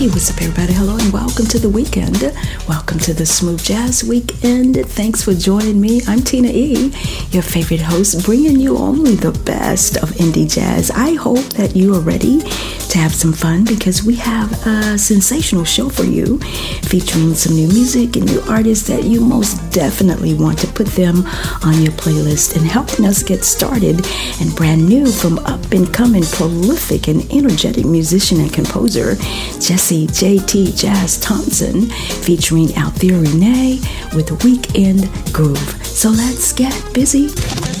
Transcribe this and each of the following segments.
Hey, what's up, everybody? Hello, and welcome to the weekend. Welcome to the Smooth Jazz Weekend. Thanks for joining me. I'm Tina E, your favorite host, bringing you only the best of indie jazz. I hope that you are ready to have some fun because we have a sensational show for you featuring some new music and new artists that you most definitely want to put them on your playlist and helping us get started and brand new from up and coming prolific and energetic musician and composer Jesse JT Jazz Thompson featuring Althea Rene with Weekend Groove. So let's get busy.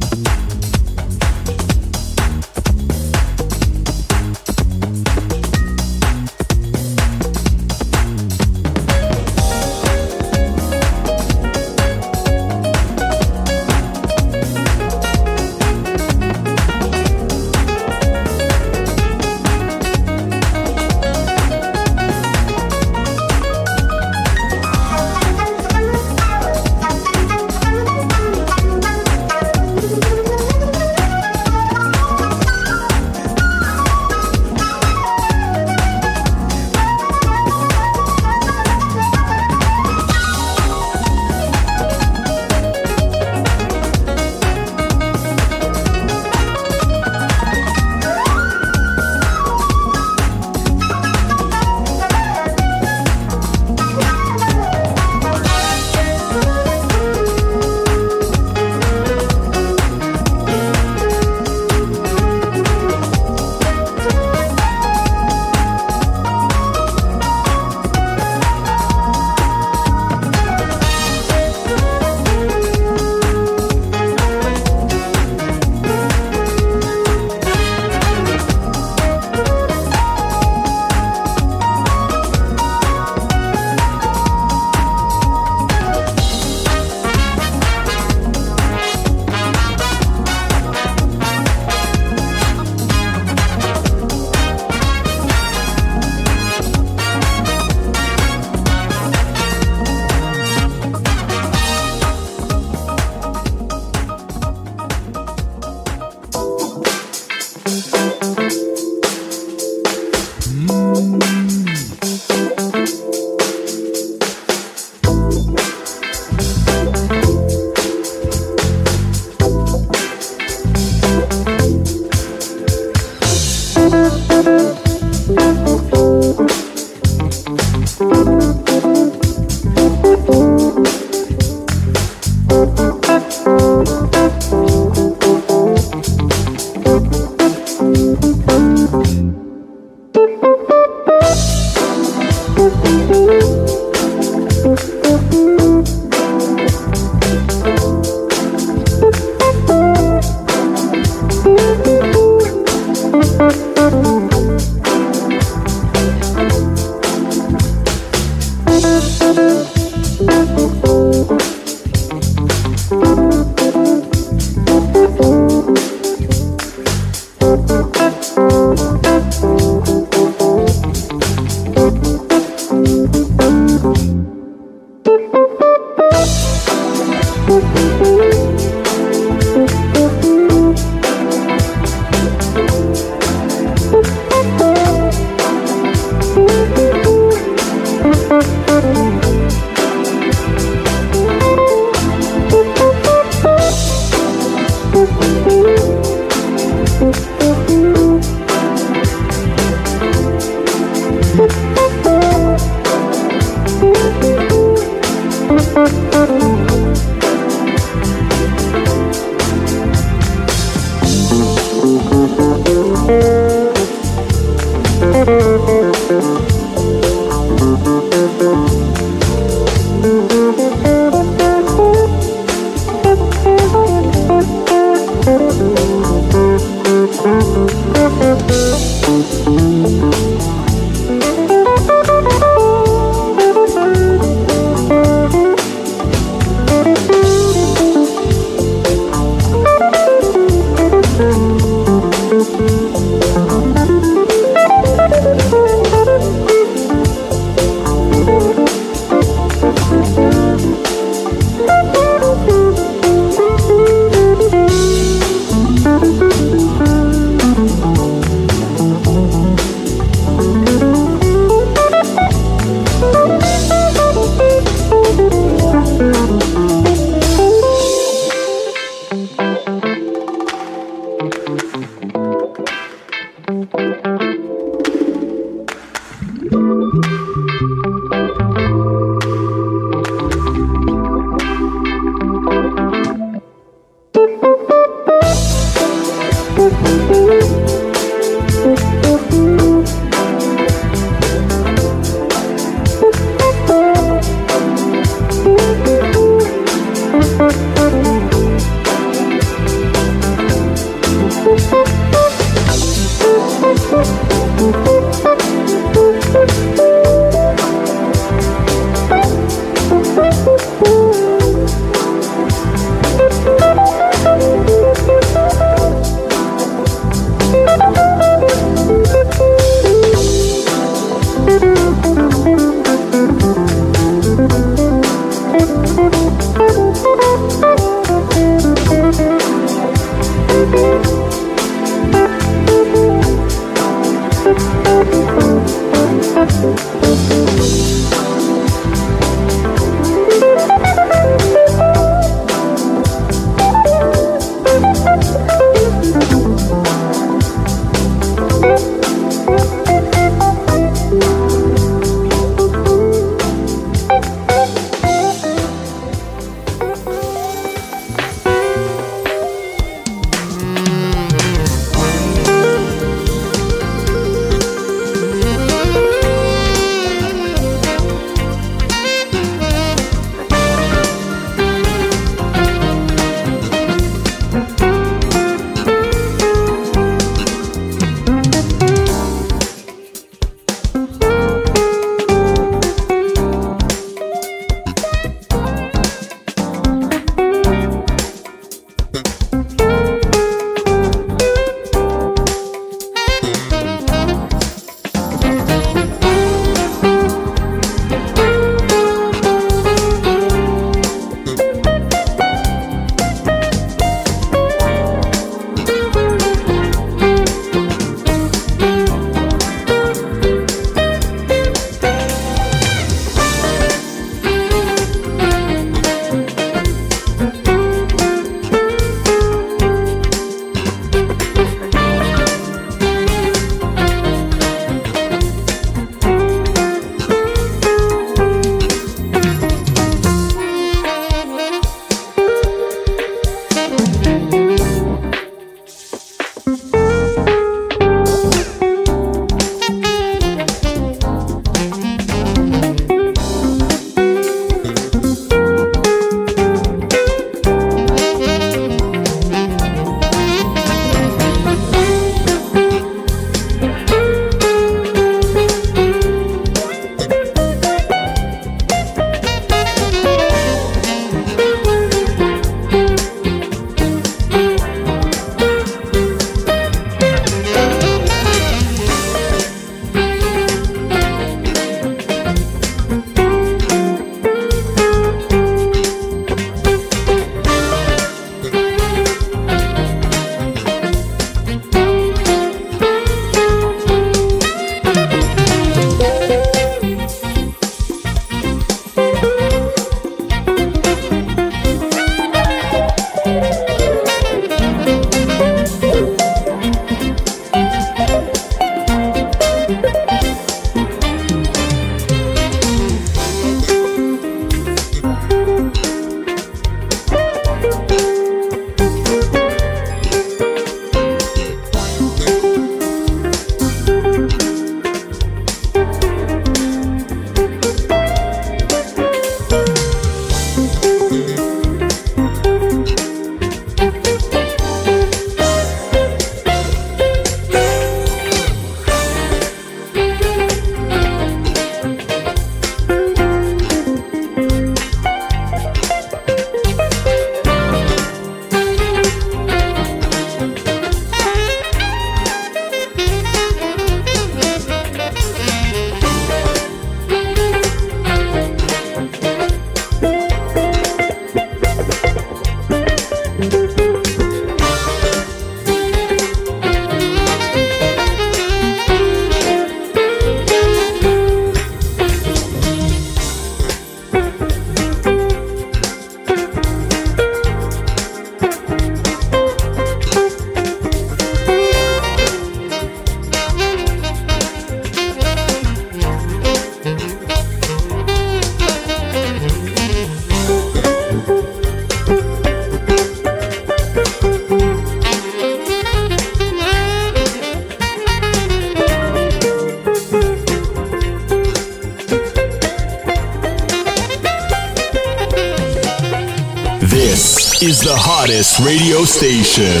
Radio station.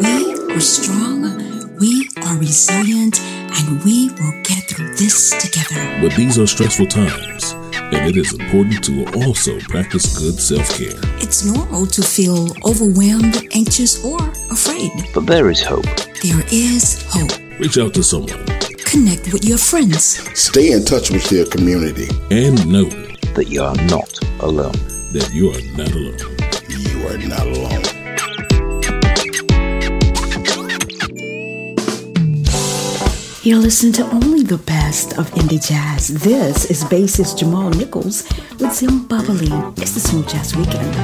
We are strong, we are resilient, and we will get through this together. But these are stressful times, and it is important to also practice good self care. It's normal to feel overwhelmed, anxious, or afraid. But there is hope. There is hope. Reach out to someone. Connect with your friends. Stay in touch with your community. And know that you are not alone. That you are not alone. You're listening to only the best of indie jazz. This is bassist Jahmal Nichols with Simbabaline. It's the Smooth Jazz Weekend.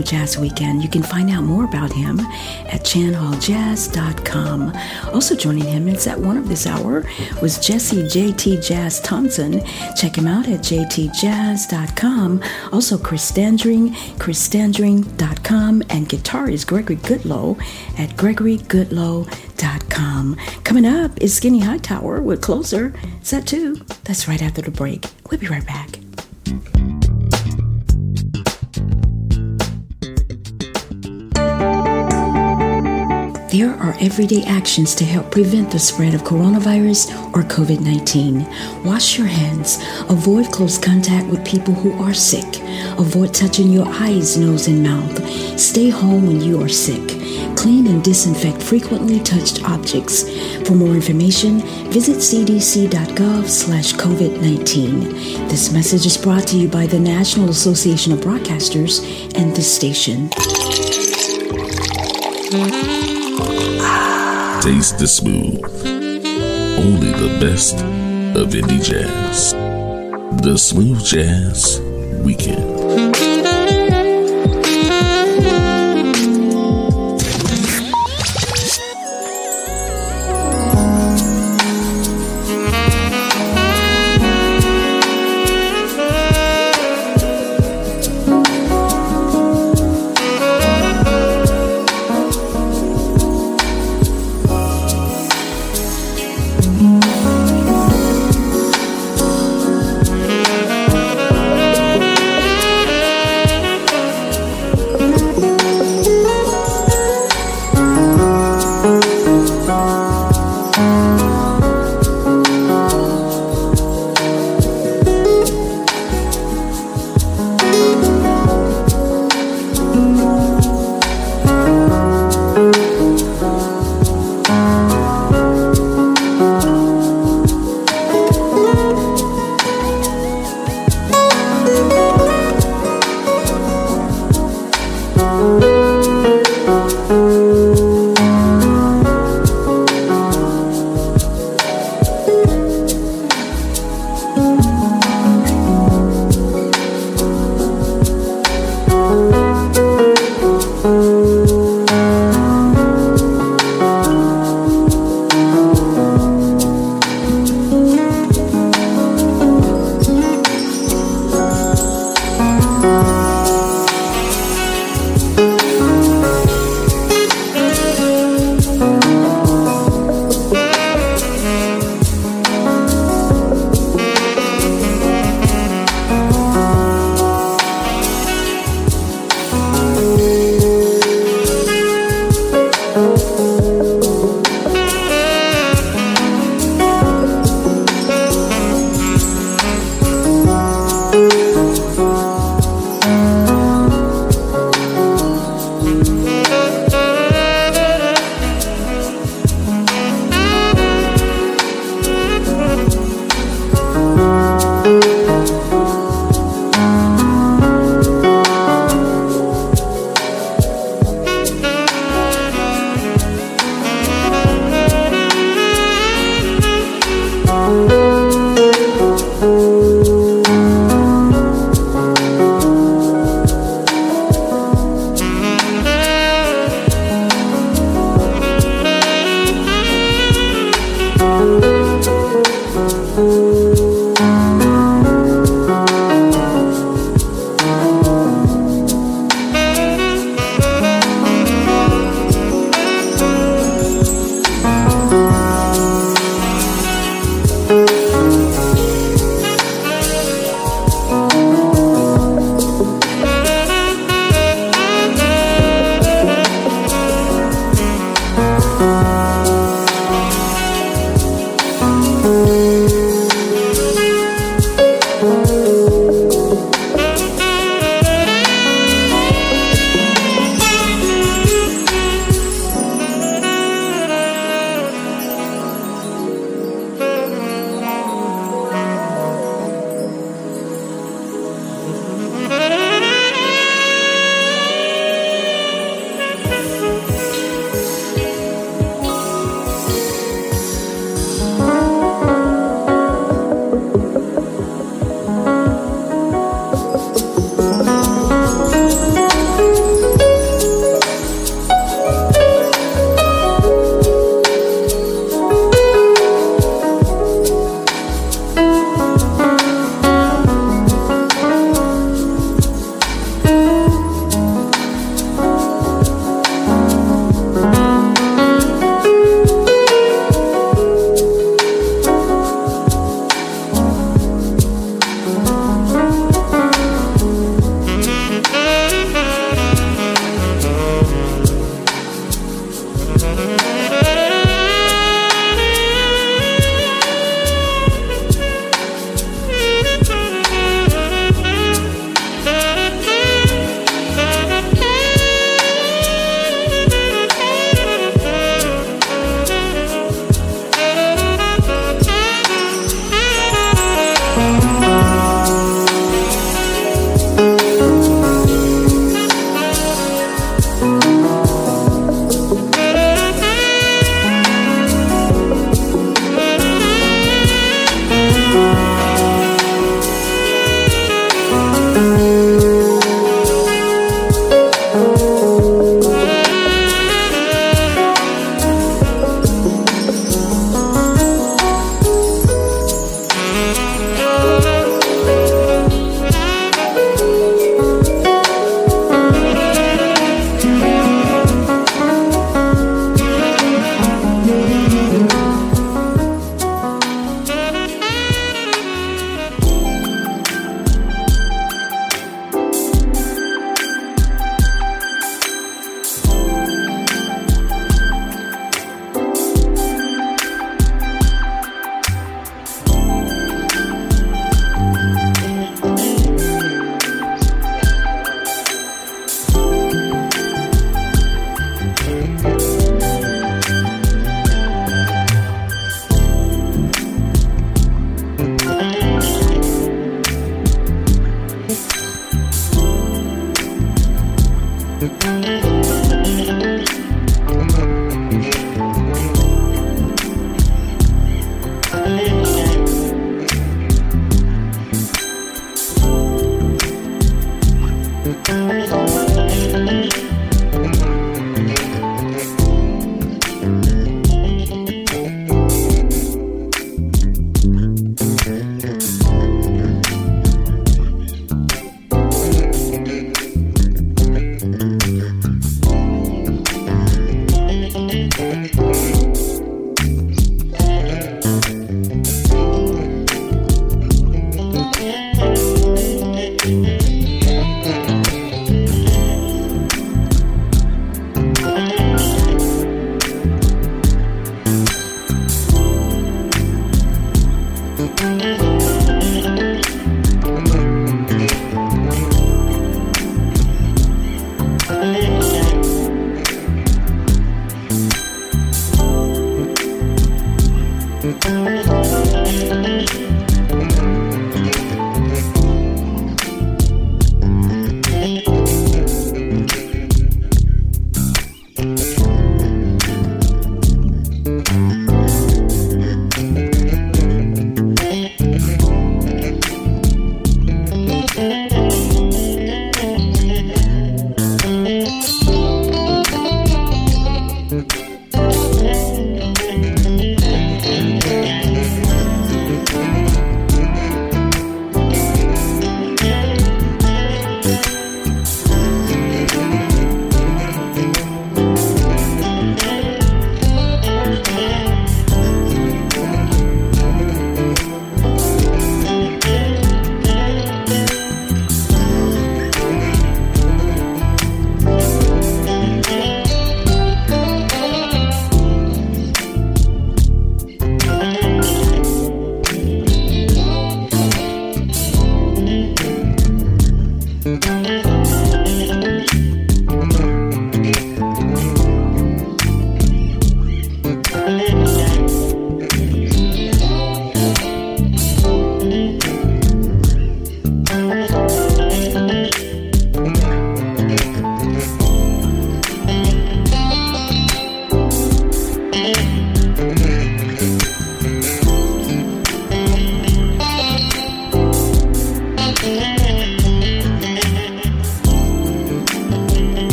Jazz Weekend. You can find out more about him at chanhalljazz.com. Also joining him is at one of this hour was Jesse JT Jazz Thompson. Check him out at jtjazz.com. Also Chris Standring, chrisstandring.com, and guitarist Gregory Goodloe at gregorygoodloe.com. Coming up is Skinny Hightower with Closer, set two. That's right after the break. We'll be right back. There are everyday actions to help prevent the spread of coronavirus or COVID 19. Wash your hands. Avoid close contact with people who are sick. Avoid touching your eyes, nose, and mouth. Stay home when you are sick. Clean and disinfect frequently touched objects. For more information, visit cdc.gov slash COVID-19. This message is brought to you by the National Association of Broadcasters and this station. Taste the smooth. Only the best of indie jazz. The Smooth Jazz Weekend.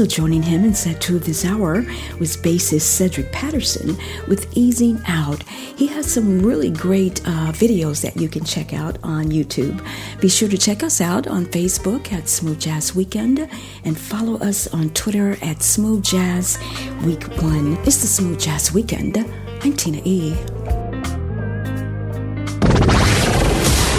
Also joining him in set two of this hour was bassist Cedric Patterson with Easing Out. He has some really great uh, videos that you can check out on YouTube. Be sure to check us out on Facebook at Smooth Jazz Weekend and follow us on Twitter at Smooth Jazz Week 1. It's the Smooth Jazz Weekend. I'm Tina E.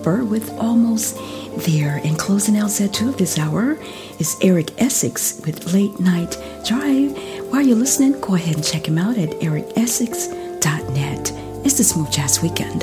With Almost There. And closing out set two of this hour is Eric Essix with Late Night Drive. While you're listening, go ahead and check him out at ericessix.net. It's the Smooth Jazz Weekend.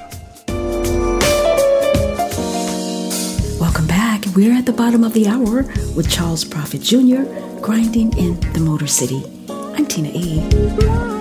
At the bottom of the hour with Charles Prophet Jr. grinding in the Motor City. I'm Tina E.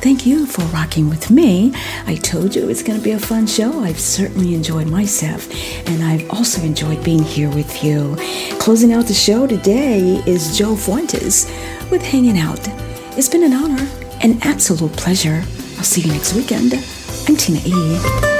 Thank you for rocking with me. I told you it's going to be a fun show. I've certainly enjoyed myself, and I've also enjoyed being here with you. Closing out the show today is Joe Fuentes with Hanging Out. It's been an honor, an absolute pleasure. I'll see you next weekend. I'm Tina E.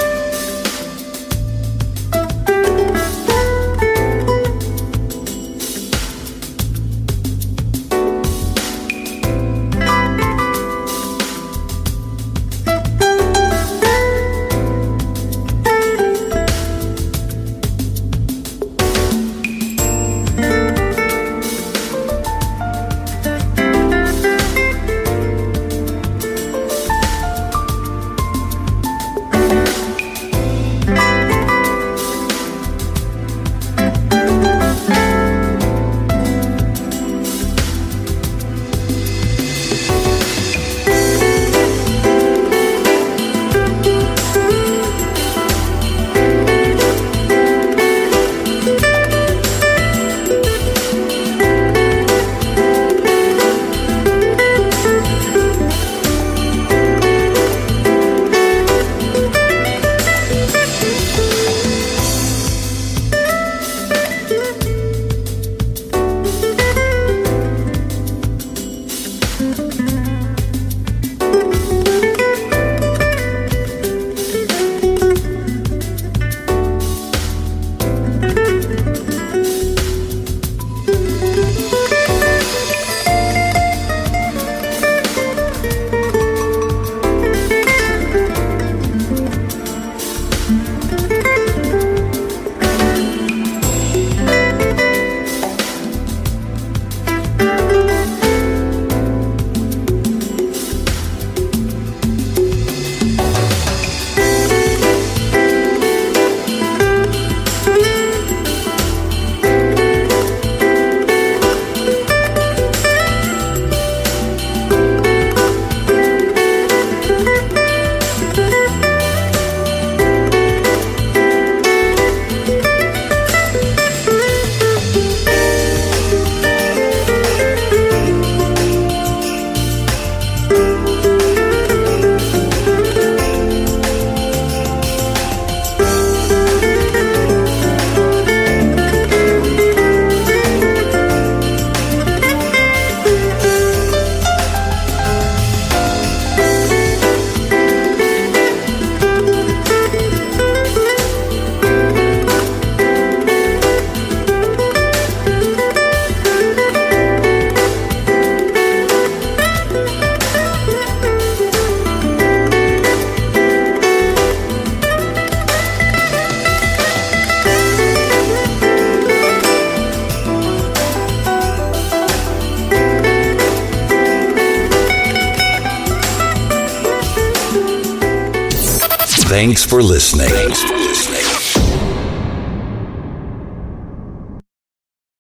for listening.